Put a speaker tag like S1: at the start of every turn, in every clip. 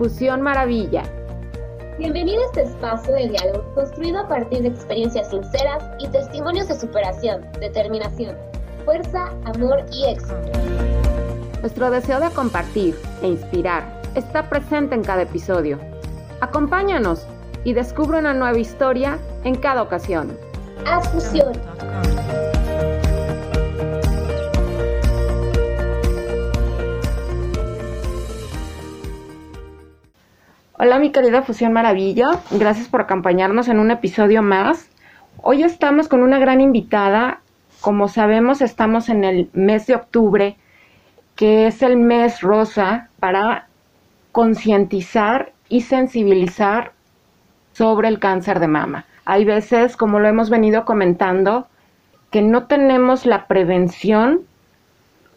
S1: Fusión Maravilla.
S2: Bienvenido a este espacio de diálogo construido a partir de experiencias sinceras y testimonios de superación, determinación, fuerza, amor y éxito.
S1: Nuestro deseo de compartir e inspirar está presente en cada episodio. Acompáñanos y descubre una nueva historia en cada ocasión.
S2: Haz fusión.
S1: Hola mi querida Fusión Maravilla, gracias por acompañarnos en un episodio más. Hoy estamos con una gran invitada. Como sabemos, estamos en el mes de octubre, que es el mes rosa para concientizar y sensibilizar sobre el cáncer de mama. Hay veces, como lo hemos venido comentando, que no tenemos la prevención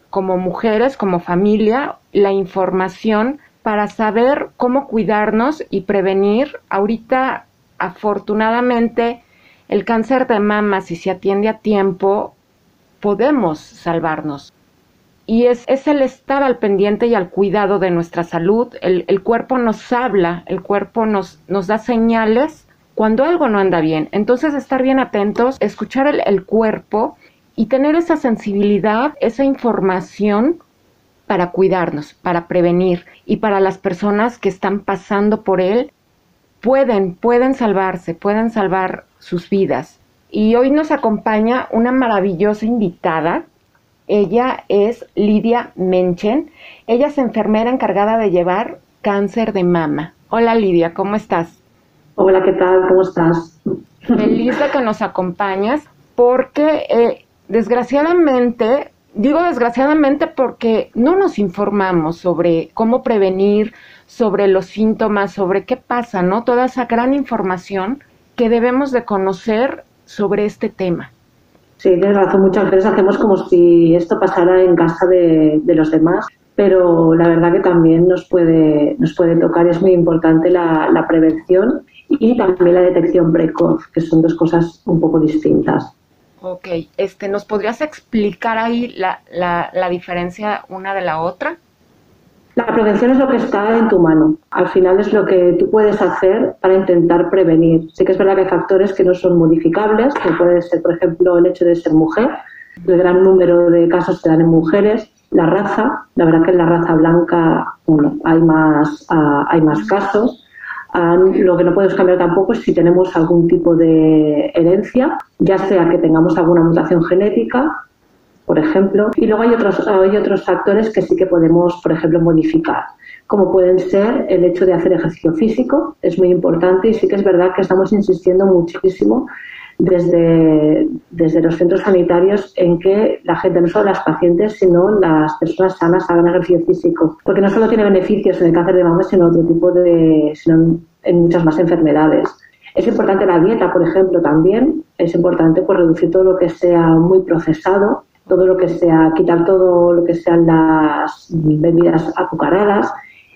S1: como mujeres, como familia, la información para saber cómo cuidarnos y prevenir. Ahorita, afortunadamente, el cáncer de mama, si se atiende a tiempo, podemos salvarnos. Y es, el estar al pendiente y al cuidado de nuestra salud. El, cuerpo nos habla, el cuerpo nos, da señales cuando algo no anda bien. Entonces, estar bien atentos, escuchar el cuerpo y tener esa sensibilidad, esa información para cuidarnos, para prevenir y para las personas que están pasando por él, pueden, pueden salvarse, pueden salvar sus vidas. Y hoy nos acompaña una maravillosa invitada. Ella es Lidia Menchen. Ella es enfermera encargada de llevar cáncer de mama. Hola Lidia, ¿cómo estás?
S3: Hola, ¿qué tal? ¿Cómo estás?
S1: Feliz de que nos acompañas porque eh, desgraciadamente Digo desgraciadamente porque no nos informamos sobre cómo prevenir, sobre los síntomas, sobre qué pasa, ¿no? Toda esa gran información que debemos de conocer sobre este tema.
S3: Sí, tienes razón. Muchas veces hacemos como si esto pasara en casa de, los demás, pero la verdad que también nos puede, nos puede tocar. Es muy importante la prevención y también la detección precoz, que son dos cosas un poco distintas.
S1: Ok, este, ¿nos podrías explicar ahí la, la, la, diferencia una de la otra?
S3: La prevención es lo que está en tu mano. Al final es lo que tú puedes hacer para intentar prevenir. Sí que es verdad que hay factores que no son modificables, que puede ser, por ejemplo, el hecho de ser mujer. El gran número de casos se dan en mujeres. La raza, la verdad que en la raza blanca bueno, hay, más, uh, hay más casos lo que no podemos cambiar tampoco es si tenemos algún tipo de herencia, ya sea que tengamos alguna mutación genética, por ejemplo, y luego hay otros, hay otros factores que sí que podemos, por ejemplo, modificar, como pueden ser el hecho de hacer ejercicio físico, es muy importante y sí que es verdad que estamos insistiendo muchísimo desde, desde los centros sanitarios en que la gente, no solo las pacientes, sino las personas sanas hagan ejercicio físico, porque no solo tiene beneficios en el cáncer de mama, sino otro tipo de, sino en muchas más enfermedades. Es importante la dieta, por ejemplo, también. Es importante pues, reducir todo lo que sea muy procesado, todo lo que sea, quitar todo lo que sean las bebidas azucaradas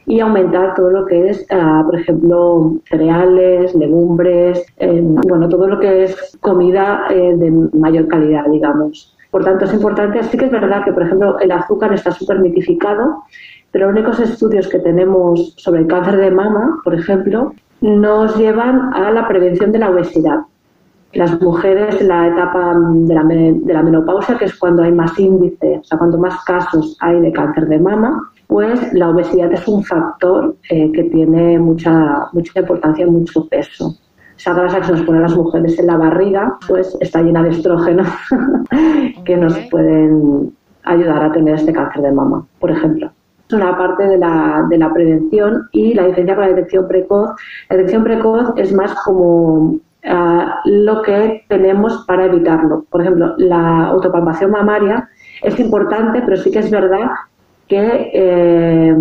S3: y aumentar todo lo que es, uh, por ejemplo, cereales, legumbres, eh, bueno, todo lo que es comida eh, de mayor calidad, digamos. Por tanto, es importante, sí que es verdad que, por ejemplo, el azúcar está súper mitificado, pero los únicos estudios que tenemos sobre el cáncer de mama, por ejemplo, nos llevan a la prevención de la obesidad. Las mujeres en la etapa de la, de la menopausia, que es cuando hay más índice, o sea, cuanto más casos hay de cáncer de mama, pues la obesidad es un factor eh, que tiene mucha, mucha importancia, mucho peso. Esa grasa que se nos pone a las mujeres en la barriga, pues está llena de estrógeno que nos pueden ayudar a tener este cáncer de mama, por ejemplo. Es una parte de la, de la prevención y la diferencia con la detección precoz. La detección precoz es más como uh, lo que tenemos para evitarlo. Por ejemplo, la autopalpación mamaria es importante, pero sí que es verdad que eh,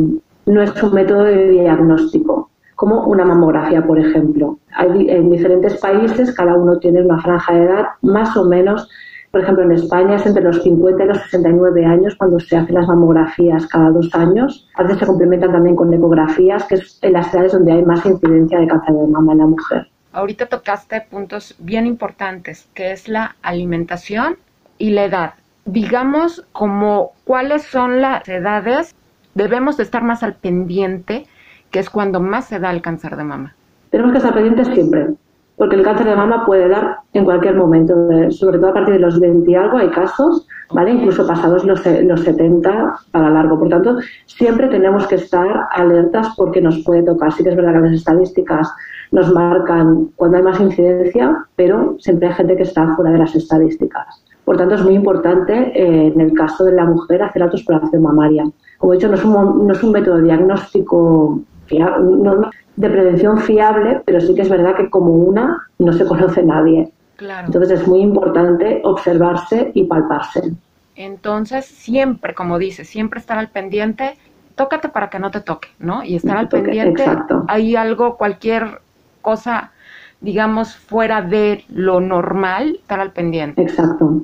S3: no es un método de diagnóstico, como una mamografía, por ejemplo. En diferentes países, cada uno tiene una franja de edad más o menos. Por ejemplo, en España es entre los 50 y los 69 años cuando se hacen las mamografías cada dos años. A veces se complementan también con ecografías, que es en las edades donde hay más incidencia de cáncer de mama en la mujer.
S1: Ahorita tocaste puntos bien importantes, que es la alimentación y la edad digamos, como cuáles son las edades, debemos de estar más al pendiente que es cuando más se da el cáncer de mama?
S3: Tenemos que estar pendientes siempre, porque el cáncer de mama puede dar en cualquier momento, sobre todo a partir de los 20 y algo hay casos, ¿vale? Incluso pasados los, los 70 para largo. Por tanto, siempre tenemos que estar alertas porque nos puede tocar. Sí que es verdad que las estadísticas nos marcan cuando hay más incidencia, pero siempre hay gente que está fuera de las estadísticas. Por tanto, es muy importante eh, en el caso de la mujer hacer autoexploración mamaria. Como he dicho, no es un, no es un método diagnóstico de prevención fiable, pero sí que es verdad que como una no se conoce nadie. Entonces es muy importante observarse y palparse.
S1: Entonces, siempre, como dices, siempre estar al pendiente, tócate para que no te toque, ¿no? Y estar al pendiente, exacto. hay algo, cualquier cosa, digamos, fuera de lo normal, estar al pendiente.
S3: Exacto,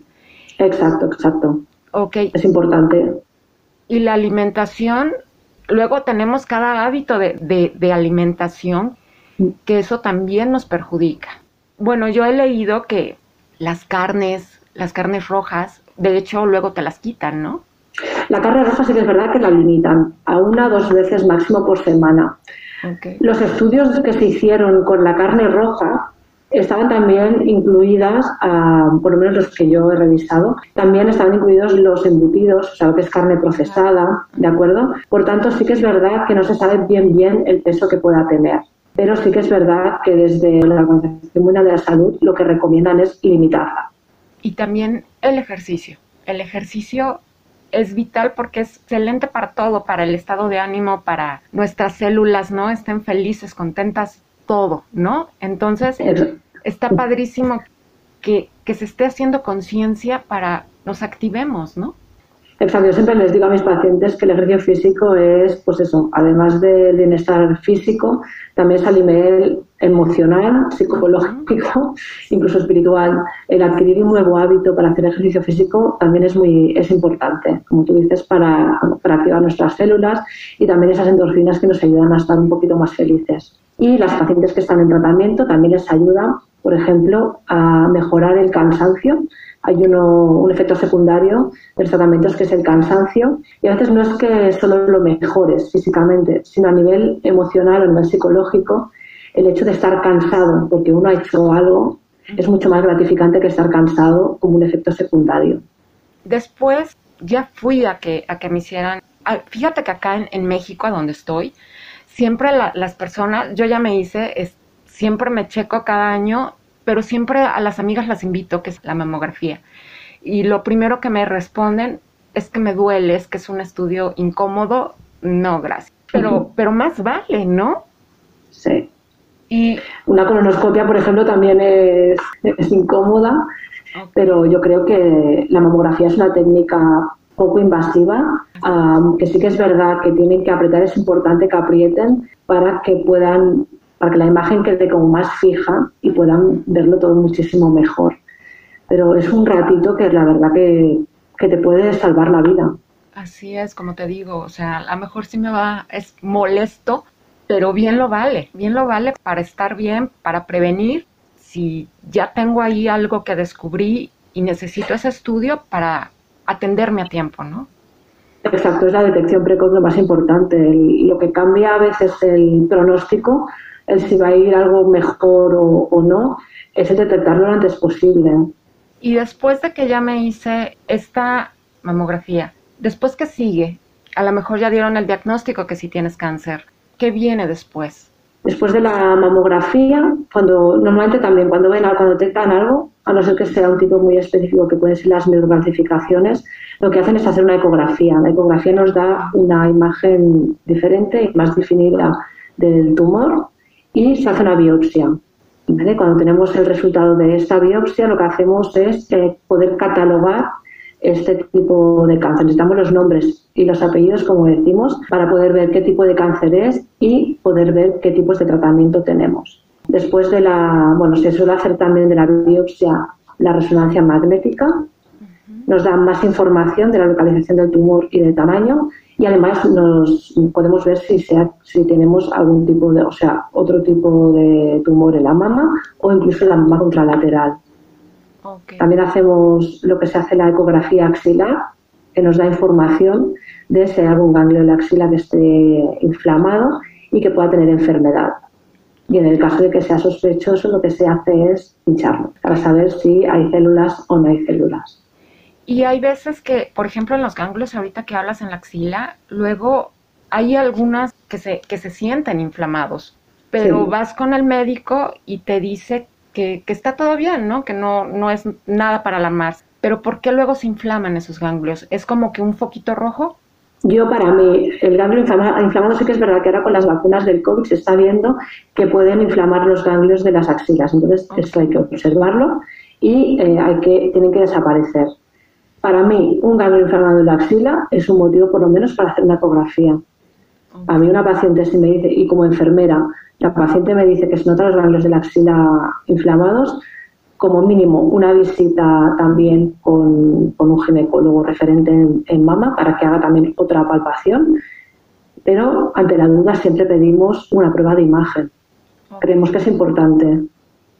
S3: exacto, exacto.
S1: Ok.
S3: Es importante.
S1: Y la alimentación, luego tenemos cada hábito de, de alimentación, mm. que eso también nos perjudica. Bueno, yo he leído que las carnes, las carnes rojas, de hecho luego te las quitan, ¿no?
S3: La carne roja sí que es verdad que la limitan a una o dos veces máximo por semana. Los estudios que se hicieron con la carne roja estaban también incluidas, por lo menos los que yo he revisado, también estaban incluidos los embutidos, o sea, lo que es carne procesada, ¿de acuerdo? Por tanto, sí que es verdad que no se sabe bien bien el peso que pueda tener. Pero sí que es verdad que desde la Organización Mundial de la Salud lo que recomiendan es limitarla.
S1: Y también el ejercicio. El ejercicio es vital porque es excelente para todo, para el estado de ánimo, para nuestras células, ¿no? Estén felices, contentas, todo, ¿no? Entonces, está padrísimo que, que se esté haciendo conciencia para nos activemos, ¿no?
S3: Exacto, yo siempre les digo a mis pacientes que el ejercicio físico es, pues eso, además del bienestar físico, también es a nivel emocional, psicológico, incluso espiritual. El adquirir un nuevo hábito para hacer ejercicio físico también es muy es importante, como tú dices, para, para activar nuestras células y también esas endorfinas que nos ayudan a estar un poquito más felices. Y las pacientes que están en tratamiento también les ayuda, por ejemplo, a mejorar el cansancio hay uno, un efecto secundario de los tratamientos que es el cansancio y a veces no es que solo lo mejores físicamente, sino a nivel emocional o a nivel psicológico, el hecho de estar cansado porque uno ha hecho algo es mucho más gratificante que estar cansado como un efecto secundario.
S1: Después ya fui a que, a que me hicieran, fíjate que acá en, México, a donde estoy, siempre las personas, yo ya me hice, es, siempre me checo cada año pero siempre a las amigas las invito, que es la mamografía. Y lo primero que me responden es que me duele, es que es un estudio incómodo. No, gracias. Pero, pero más vale, ¿no?
S3: Sí. Y una colonoscopia, por ejemplo, también es, es incómoda, pero yo creo que la mamografía es una técnica poco invasiva, que sí que es verdad que tienen que apretar, es importante que aprieten para que puedan para que la imagen quede como más fija y puedan verlo todo muchísimo mejor. Pero es un ratito que la verdad que, que te puede salvar la vida.
S1: Así es, como te digo, o sea, a lo mejor sí me va, es molesto, pero bien lo vale, bien lo vale para estar bien, para prevenir. Si ya tengo ahí algo que descubrí y necesito ese estudio para atenderme a tiempo, ¿no?
S3: Exacto, es la detección precoz lo más importante. lo que cambia a veces el pronóstico el si va a ir algo mejor o, no, es detectarlo lo antes posible.
S1: Y después de que ya me hice esta mamografía, después que sigue, a lo mejor ya dieron el diagnóstico que si tienes cáncer. ¿Qué viene después?
S3: Después de la mamografía, cuando normalmente también cuando ven cuando detectan algo, a no ser que sea un tipo muy específico que pueden ser las microcalcificaciones, lo que hacen es hacer una ecografía. La ecografía nos da una imagen diferente y más definida del tumor y se hace una biopsia. Cuando tenemos el resultado de esta biopsia, lo que hacemos es eh, poder catalogar este tipo de cáncer. Necesitamos los nombres y los apellidos, como decimos, para poder ver qué tipo de cáncer es y poder ver qué tipos de tratamiento tenemos. Después de la, bueno, se suele hacer también de la biopsia la resonancia magnética. Nos da más información de la localización del tumor y del tamaño y además nos podemos ver si, sea, si tenemos algún tipo de, o sea, otro tipo de tumor en la mama o incluso en la mama contralateral. También hacemos lo que se hace la ecografía axilar, que nos da información de si hay algún ganglio de la axila que esté inflamado y que pueda tener enfermedad. Y en el caso de que sea sospechoso, lo que se hace es pincharlo para saber si hay células o no hay células.
S1: Y hay veces que, por ejemplo, en los ganglios, ahorita que hablas en la axila, luego hay algunas que se, que se sienten inflamados, pero vas con el médico y te dice que, que, está todo bien, ¿no? Que no, no es nada para alarmarse. Pero ¿por qué luego se inflaman esos ganglios? ¿Es como que un foquito rojo?
S3: Yo para mí, el ganglio inflamado, sí que es verdad que ahora con las vacunas del COVID se está viendo que pueden inflamar los ganglios de las axilas. Entonces, esto hay que observarlo y eh, hay que, tienen que desaparecer. Para mí, un ganglio inflamado de la axila es un motivo por lo menos para hacer una ecografía. A mí una paciente si me dice, y como enfermera, la paciente me dice que se notan los ganglios de la axila inflamados, como mínimo una visita también con, un ginecólogo referente en, mama para que haga también otra palpación. Pero ante la duda siempre pedimos una prueba de imagen. Creemos que es importante.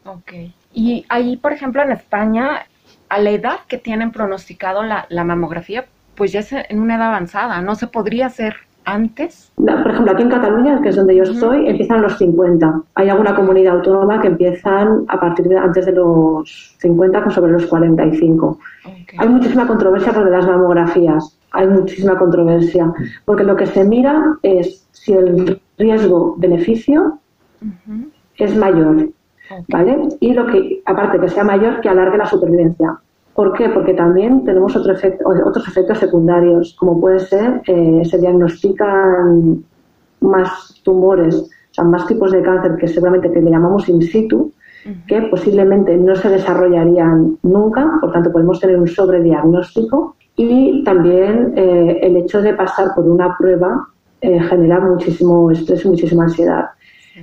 S1: Ok. Y ahí, por ejemplo, en España, a la edad que tienen pronosticado la, la mamografía, pues ya es en una edad avanzada, ¿no se podría hacer antes?
S3: Por ejemplo, aquí en Cataluña, que es donde yo estoy, empiezan a los 50. Hay alguna comunidad autónoma que empiezan a partir de antes de los 50, sobre los 45. Hay muchísima controversia por las mamografías. Hay muchísima controversia. Porque lo que se mira es si el riesgo-beneficio es mayor. ¿Vale? Y lo que, aparte que sea mayor, que alargue la supervivencia. ¿Por qué? Porque también tenemos otro efecto, otros efectos secundarios, como puede ser, eh, se diagnostican más tumores, o sea, más tipos de cáncer que seguramente que le llamamos in situ, que posiblemente no se desarrollarían nunca, por tanto podemos tener un sobrediagnóstico y también eh, el hecho de pasar por una prueba eh, genera muchísimo estrés y muchísima ansiedad.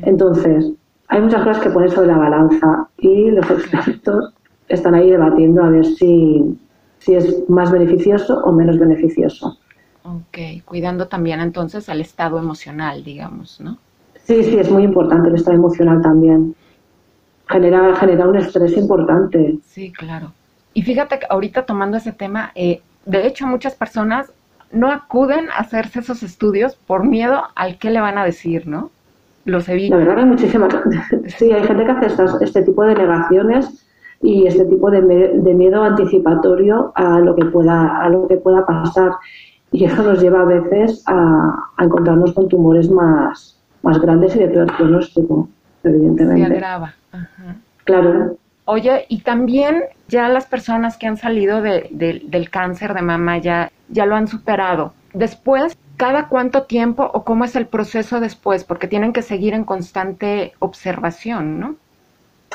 S3: Entonces, hay muchas cosas que poner sobre la balanza y los expertos están ahí debatiendo a ver si, si es más beneficioso o menos beneficioso.
S1: Ok, cuidando también entonces al estado emocional, digamos, ¿no?
S3: Sí, sí, es muy importante el estado emocional también. Genera, genera un estrés importante.
S1: Sí, claro. Y fíjate que ahorita tomando ese tema, eh, de hecho muchas personas no acuden a hacerse esos estudios por miedo al que le van a decir, ¿no? Los evitan.
S3: La verdad que hay muchísimas. Sí, hay gente que hace este tipo de negaciones y este tipo de, de, miedo anticipatorio a lo que pueda a lo que pueda pasar. Y eso nos lleva a veces a, encontrarnos con tumores más más grandes y de peor pronóstico evidentemente.
S1: Se agrava
S3: claro.
S1: Oye y también ya las personas que han salido de, del cáncer de mama ya ya lo han superado. Después cada cuánto tiempo o cómo es el proceso después porque tienen que seguir en constante observación no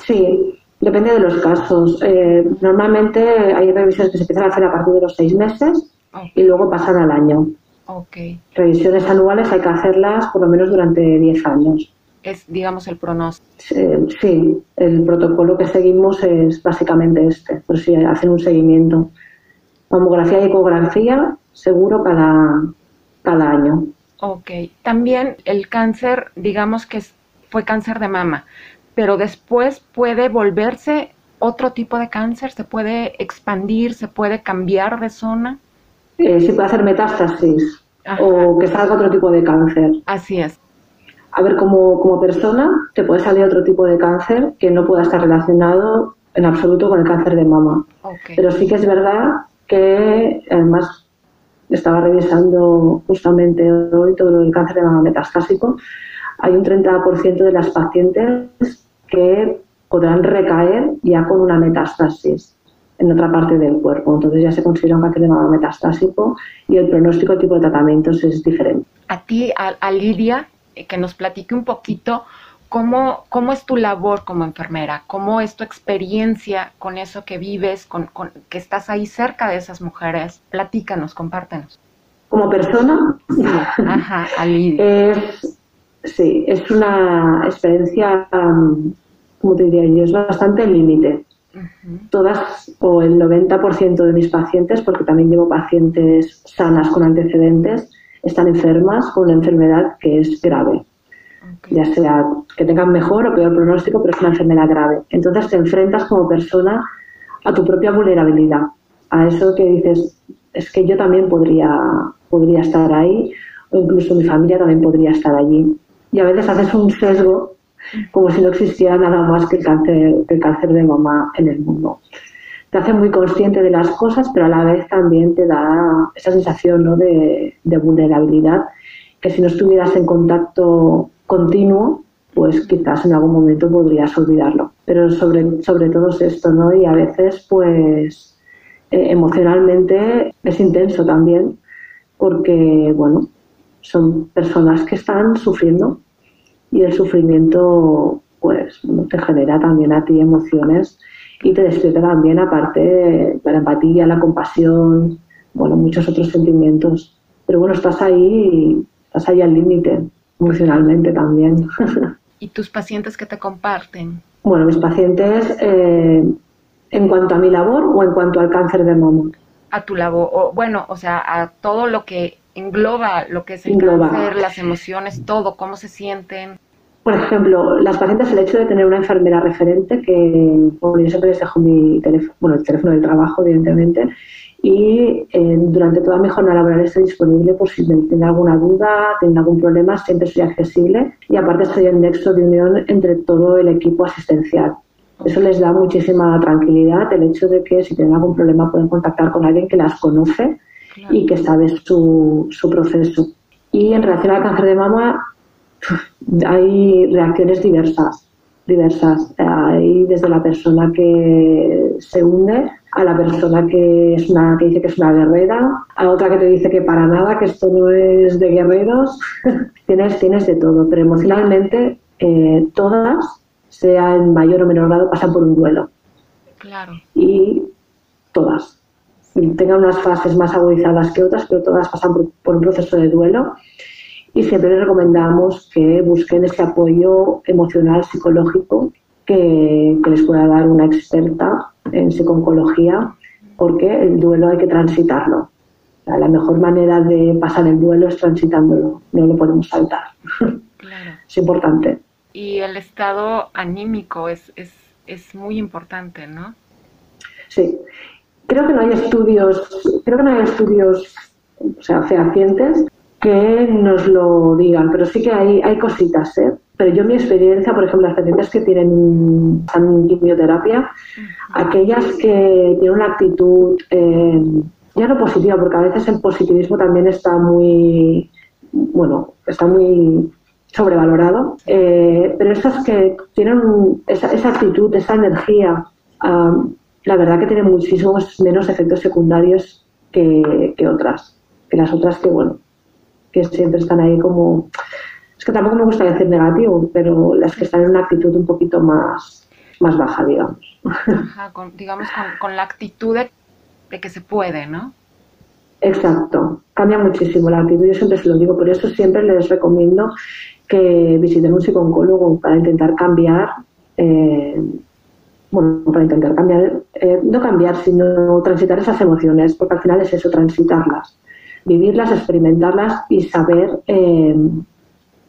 S3: sí Depende de los casos. Eh, normalmente hay revisiones que se empiezan a hacer a partir de los seis meses y luego pasan al año.
S1: Okay.
S3: Revisiones anuales hay que hacerlas por lo menos durante 10 años.
S1: Es, digamos, el pronóstico.
S3: sí, el protocolo que seguimos es básicamente este, por si hacen un seguimiento. Mamografía y ecografía, seguro cada, cada año.
S1: Ok. También el cáncer, digamos que fue cáncer de mama pero después puede volverse otro tipo de cáncer, se puede expandir, se puede cambiar de zona.
S3: Eh, se puede hacer metástasis o que salga otro tipo de cáncer.
S1: Así es.
S3: A ver, como, como persona te puede salir otro tipo de cáncer que no pueda estar relacionado en absoluto con el cáncer de mama. Pero sí que es verdad que, además, estaba revisando justamente hoy todo el cáncer de mama metastásico, hay un 30% de las pacientes que podrán recaer ya con una metástasis en otra parte del cuerpo. Entonces ya se considera un mama metastásico y el pronóstico tipo de tratamientos es diferente.
S1: A ti, a, Lidia, eh, que nos platique un poquito cómo, cómo es tu labor como enfermera, cómo es tu experiencia con eso que vives, con, que estás ahí cerca de esas mujeres. Platícanos, compártenos.
S3: Como persona,
S1: Ajá, a Lidia.
S3: Es, Sí, es una experiencia, como te diría yo, es bastante límite. Todas o el 90% de mis pacientes, porque también llevo pacientes sanas con antecedentes, están enfermas con una enfermedad que es grave. Ya sea que tengan mejor o peor pronóstico, pero es una enfermedad grave. Entonces te enfrentas como persona a tu propia vulnerabilidad, a eso que dices, es que yo también podría, podría estar ahí, o incluso mi familia también podría estar allí y a veces haces un sesgo como si no existiera nada más que el cáncer, el cáncer de mama en el mundo. Te hace muy consciente de las cosas, pero a la vez también te da esa sensación ¿no? de, de vulnerabilidad que si no estuvieras en contacto continuo, pues quizás en algún momento podrías olvidarlo. Pero sobre, sobre todo es esto, ¿no? Y a veces, pues, eh, emocionalmente es intenso también, porque, bueno, son personas que están sufriendo y el sufrimiento pues te genera también a ti emociones y te despierta también aparte la empatía, la compasión, bueno, muchos otros sentimientos. Pero bueno, estás ahí, estás ahí al límite emocionalmente también.
S1: ¿Y tus pacientes que te comparten?
S3: Bueno, mis pacientes eh, en cuanto a mi labor o en cuanto al cáncer de mama.
S1: A tu labor, o, bueno, o sea, a todo lo que engloba lo que es el cáncer, las emociones, todo, cómo se sienten.
S3: Por ejemplo, las pacientes, el hecho de tener una enfermera referente, que bueno, yo siempre les dejo mi teléfono, bueno, el teléfono del trabajo, evidentemente, y eh, durante toda mi jornada laboral estoy disponible por si tienen alguna duda, tienen algún problema, siempre soy accesible y aparte soy el nexo de unión entre todo el equipo asistencial. Eso les da muchísima tranquilidad, el hecho de que si tienen algún problema pueden contactar con alguien que las conoce y que sabe su, su proceso. Y en relación al cáncer de mama, hay reacciones diversas, diversas. Hay desde la persona que se hunde a la persona que es una que dice que es una guerrera, a otra que te dice que para nada, que esto no es de guerreros. tienes, tienes de todo, pero emocionalmente eh, todas, sea en mayor o menor grado, pasan por un duelo.
S1: Claro.
S3: Y todas tengan unas fases más agudizadas que otras, pero todas pasan por, un proceso de duelo. Y siempre les recomendamos que busquen ese apoyo emocional, psicológico, que, les pueda dar una experta en psicología, porque el duelo hay que transitarlo. la mejor manera de pasar el duelo es transitándolo, no lo podemos saltar. es importante.
S1: Y el estado anímico es, es, es muy importante, ¿no?
S3: Sí, creo que no hay estudios, creo que no hay estudios, o sea, fehacientes que nos lo digan, pero sí que hay, hay cositas, ¿eh? Pero yo mi experiencia, por ejemplo, las pacientes que tienen quimioterapia, aquellas que tienen una actitud eh, ya no positiva, porque a veces el positivismo también está muy, bueno, está muy sobrevalorado, eh, pero esas que tienen esa, esa actitud, esa energía, la verdad que tiene muchísimos menos efectos secundarios que, otras, que las otras que, bueno, que siempre están ahí como... Es que tampoco me gusta decir negativo, pero las que están en una actitud un poquito más, más baja, digamos.
S1: digamos con, la actitud de, que se puede, ¿no?
S3: Exacto, cambia muchísimo la actitud, yo siempre se lo digo, por eso siempre les recomiendo que visiten un psicólogo para intentar cambiar eh, bueno, para intentar cambiar, eh, no cambiar, sino transitar esas emociones, porque al final es eso, transitarlas, vivirlas, experimentarlas y saber eh,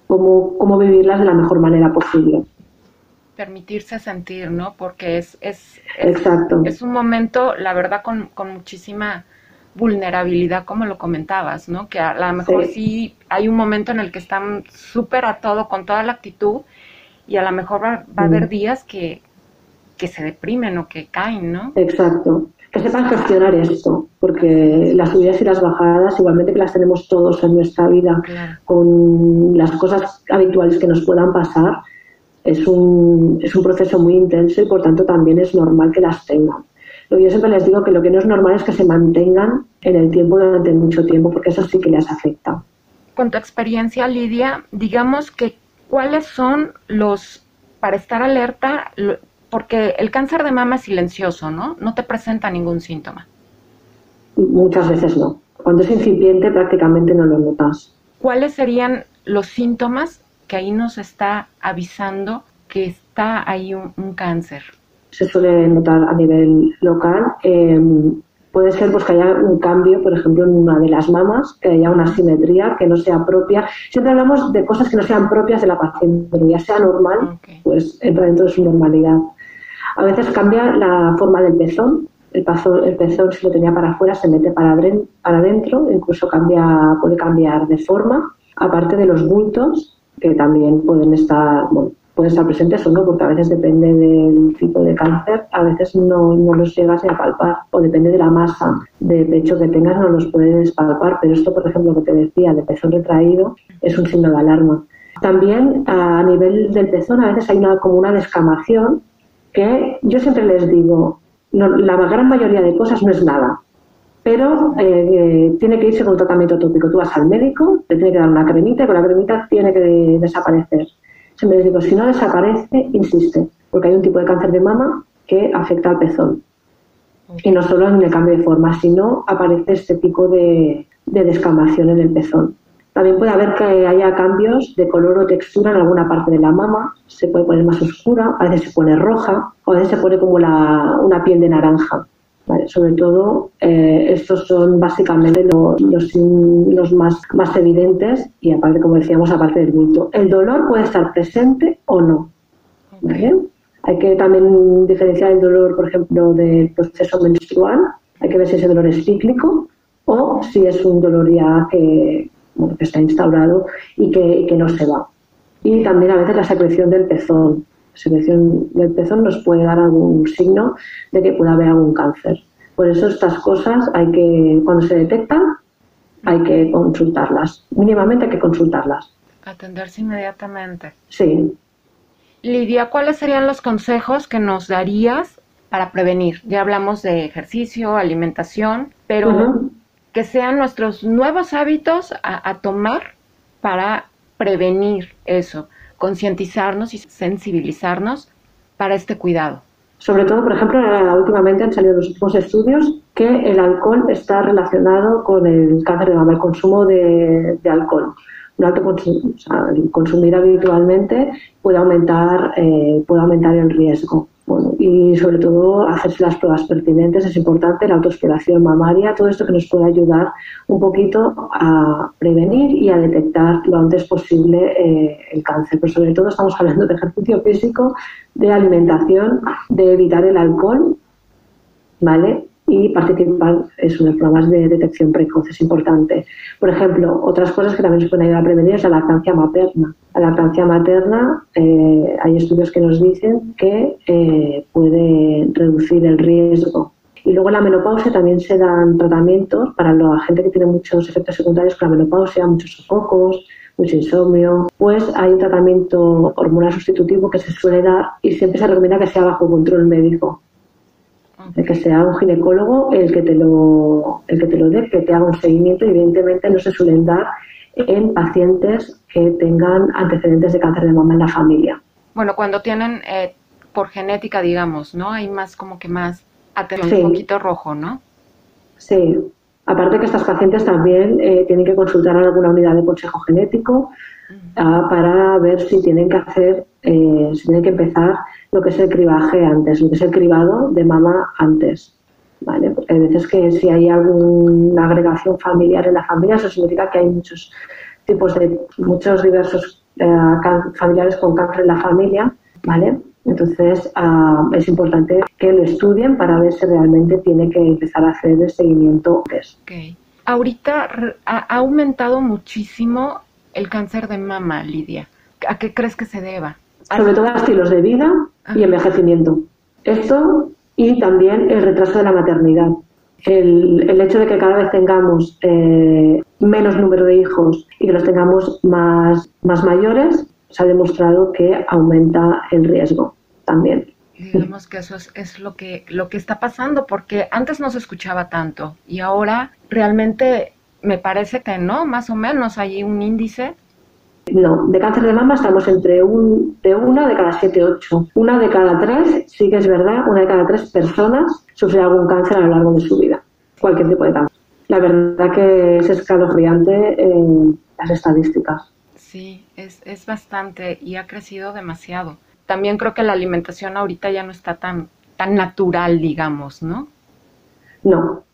S3: cómo, cómo vivirlas de la mejor manera posible
S1: permitirse sentir, ¿no? Porque es, es, Exacto. es un momento, la verdad, con, con, muchísima vulnerabilidad, como lo comentabas, ¿no? Que a lo mejor sí. hay un momento en el que están súper a todo, con toda la actitud, y a lo mejor va, a haber días que, que se deprimen o que caen, ¿no?
S3: Exacto. Que sepan gestionar esto, porque las subidas y las bajadas, igualmente que las tenemos todos en nuestra vida, con las cosas habituales que nos puedan pasar, es un, es un proceso muy intenso y por tanto también es normal que las tengan. Lo que yo siempre les digo que lo que no es normal es que se mantengan en el tiempo durante mucho tiempo, porque eso sí que les afecta.
S1: Con tu experiencia, Lidia, digamos que cuáles son los, para estar alerta, porque el cáncer de mama es silencioso, ¿no? No te presenta ningún síntoma.
S3: Muchas veces no. Cuando es incipiente prácticamente no lo notas.
S1: ¿Cuáles serían los síntomas que ahí nos está avisando que está ahí un, cáncer?
S3: Se suele notar a nivel local. Em, puede ser pues, que haya un cambio, por ejemplo, en una de las mamas, que haya una simetría que no sea propia. Siempre hablamos de cosas que no sean propias de la paciente, pero ya sea normal, pues entra dentro de su normalidad. A veces cambia la forma del pezón. El, el pezón, si lo tenía para afuera, se mete para, para adentro, incluso puede cambiar de forma. Aparte de los bultos, que también pueden estar, pueden estar presentes o no, porque a veces depende del tipo de cáncer, a veces no, no los llegas a palpar, o depende de la masa de pecho que tengas, no los puedes palpar, pero esto, por ejemplo, que te decía, de pezón retraído, es un signo de alarma. También a nivel del pezón a veces hay una, como una descamación que yo siempre les digo, la gran mayoría de cosas no es nada, pero eh, tiene que irse con un tratamiento tópico. Tú vas al médico, te tiene que dar una cremita y con la cremita tiene que desaparecer. Siempre les digo, si no desaparece, insiste, porque hay un tipo de cáncer de mama que afecta al pezón. Y no solo en el cambio de forma, sino aparece este tipo de, de descamación en el pezón. También puede haber que haya cambios de color o textura en alguna parte de la mama, se puede poner más oscura, a veces se pone roja, o a veces se pone como la, una piel de naranja. Sobre todo, eh, estos son básicamente los, los, más, más evidentes y aparte, como decíamos, aparte del bulto. El dolor puede estar presente o no. Hay que también diferenciar el dolor, por ejemplo, del proceso menstrual. Hay que ver si ese dolor es cíclico o si es un dolor ya que, que está instaurado y que, que, no se va. Y también a veces la secreción del pezón. La secreción del pezón nos puede dar algún signo de que puede haber algún cáncer. Por eso estas cosas hay que, cuando se detectan, hay que consultarlas. Mínimamente hay que consultarlas.
S1: Atenderse inmediatamente.
S3: Sí.
S1: Lidia, ¿cuáles serían los consejos que nos darías para prevenir? Ya hablamos de ejercicio, alimentación, pero que sean nuestros nuevos hábitos a, tomar para prevenir eso, concientizarnos y sensibilizarnos para este cuidado.
S3: Sobre todo, por ejemplo, últimamente han salido los últimos estudios que el alcohol está relacionado con el cáncer de mama, el consumo de, alcohol. Un alto consumo, o sea, consumir habitualmente puede aumentar, eh, puede aumentar el riesgo. Bueno, y sobre todo hacerse las pruebas pertinentes es importante, la autoexploración mamaria, todo esto que nos puede ayudar un poquito a prevenir y a detectar lo antes posible eh, el cáncer. Pero sobre todo estamos hablando de ejercicio físico, de alimentación, de evitar el alcohol, ¿vale? Y participar en los programas de detección precoz, es importante. Por ejemplo, otras cosas que también se pueden ayudar a prevenir es la lactancia materna. La lactancia materna, eh, hay estudios que nos dicen que eh, puede reducir el riesgo. Y luego en la menopausia también se dan tratamientos para la gente que tiene muchos efectos secundarios con la menopausia, muchos sofocos, mucho insomnio, pues hay un tratamiento hormonal sustitutivo que se suele dar y siempre se recomienda que sea bajo control médico que sea un ginecólogo el que te lo, el que te lo dé, que te haga un seguimiento. Evidentemente no se suelen dar en pacientes que tengan antecedentes de cáncer de mama en la familia.
S1: Bueno, cuando tienen eh, por genética, digamos, ¿no? Hay más como que más atención un poquito rojo, ¿no?
S3: Sí. Aparte que estas pacientes también eh, tienen que consultar a alguna unidad de consejo genético ah, para ver si tienen que hacer, eh, si tienen que empezar lo que es el cribaje antes, lo que es el cribado de mama antes. ¿vale? Porque hay veces que si hay alguna agregación familiar en la familia, eso significa que hay muchos tipos de, muchos diversos eh, familiares con cáncer en la familia, ¿vale? Entonces ah, es importante que lo estudien para ver si realmente tiene que empezar a hacer el seguimiento.
S1: Okay. Ahorita ha aumentado muchísimo el cáncer de mama, Lidia. ¿A qué crees que se deba?
S3: Sobre todo a estilos de vida y envejecimiento. Esto y también el retraso de la maternidad. El, el hecho de que cada vez tengamos eh, menos número de hijos y que los tengamos más, más mayores, se ha demostrado que aumenta el riesgo también.
S1: Digamos que eso es, es, lo, que, lo que está pasando, porque antes no se escuchaba tanto y ahora realmente me parece que no, más o menos hay un índice
S3: no, de cáncer de mama estamos entre un, de una de cada siete, ocho. Una de cada tres, sí que es verdad, una de cada tres personas sufre algún cáncer a lo largo de su vida, cualquier tipo de cáncer. La verdad que es escalofriante en las estadísticas.
S1: Sí, es, es bastante y ha crecido demasiado. También creo que la alimentación ahorita ya no está tan, tan natural, digamos, ¿no?
S3: No.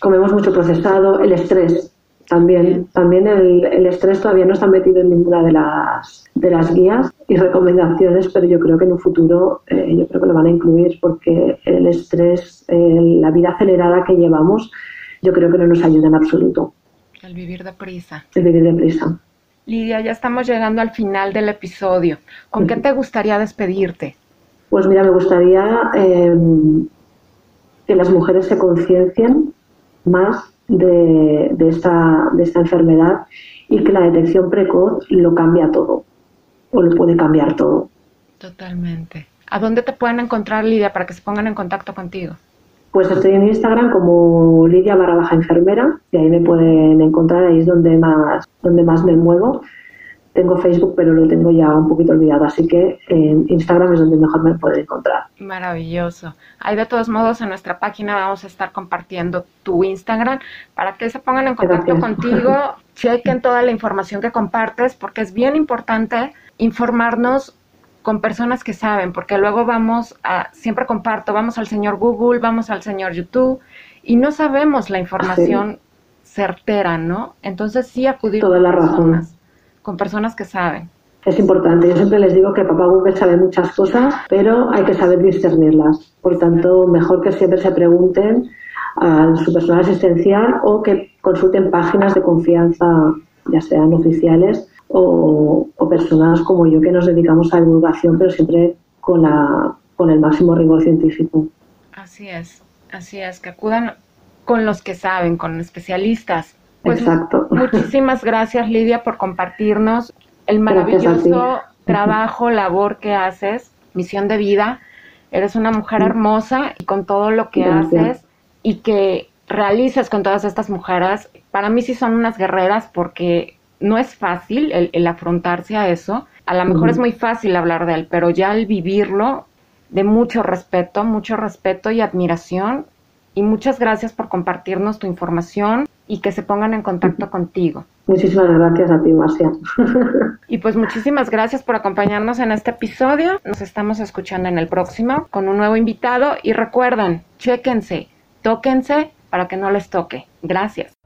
S3: Comemos mucho procesado, el estrés también, también el, estrés todavía no está metido en ninguna de las, de las guías y recomendaciones, pero yo creo que en un futuro eh, yo creo que lo van a incluir porque el estrés, la vida acelerada que llevamos, yo creo que no nos ayuda en absoluto.
S1: El vivir deprisa.
S3: El vivir deprisa.
S1: Lidia, ya estamos llegando al final del episodio. ¿Con qué te gustaría despedirte?
S3: Pues mira, me gustaría eh, que las mujeres se conciencien más de, de, esta, de esta enfermedad y que la detección precoz lo cambia todo o lo puede cambiar todo.
S1: Totalmente. ¿A dónde te pueden encontrar, Lidia, para que se pongan en contacto contigo?
S3: Pues estoy en Instagram como Lidia barra baja enfermera y ahí me pueden encontrar, ahí es donde más, donde más me muevo. Tengo Facebook, pero lo tengo ya un poquito olvidado, así que en Instagram es donde mejor me pueden encontrar.
S1: Maravilloso. Ahí de todos modos en nuestra página vamos a estar compartiendo tu Instagram para que se pongan en contacto Gracias. contigo, chequen toda la información que compartes, porque es bien importante informarnos con personas que saben, porque luego vamos a, siempre comparto, vamos al señor Google, vamos al señor YouTube y no sabemos la información sí. certera, ¿no? Entonces sí acudir
S3: Toda
S1: con
S3: la
S1: personas,
S3: razón.
S1: Con personas que saben.
S3: Es importante, yo siempre les digo que papá Google sabe muchas cosas, pero hay que saber discernirlas. Por tanto, mejor que siempre se pregunten a su personal asistencial o que consulten páginas de confianza, ya sean oficiales o, o, personas como yo que nos dedicamos a divulgación, pero siempre con, la, con el máximo rigor científico.
S1: Así es, así es, que acudan con los que saben, con especialistas.
S3: Pues Exacto.
S1: Muchísimas gracias, Lidia, por compartirnos el maravilloso trabajo, labor que haces, misión de vida. Eres una mujer hermosa y con todo lo que gracias. haces y que realizas con todas estas mujeres, para mí sí son unas guerreras porque no es fácil el, el afrontarse a eso. A lo mejor uh -huh. es muy fácil hablar de él, pero ya al vivirlo, de mucho respeto, mucho respeto y admiración. Y muchas gracias por compartirnos tu información y que se pongan en contacto contigo.
S3: Muchísimas gracias a ti, Marcia.
S1: y pues muchísimas gracias por acompañarnos en este episodio. Nos estamos escuchando en el próximo con un nuevo invitado. Y recuerden, chéquense, tóquense para que no les toque. Gracias.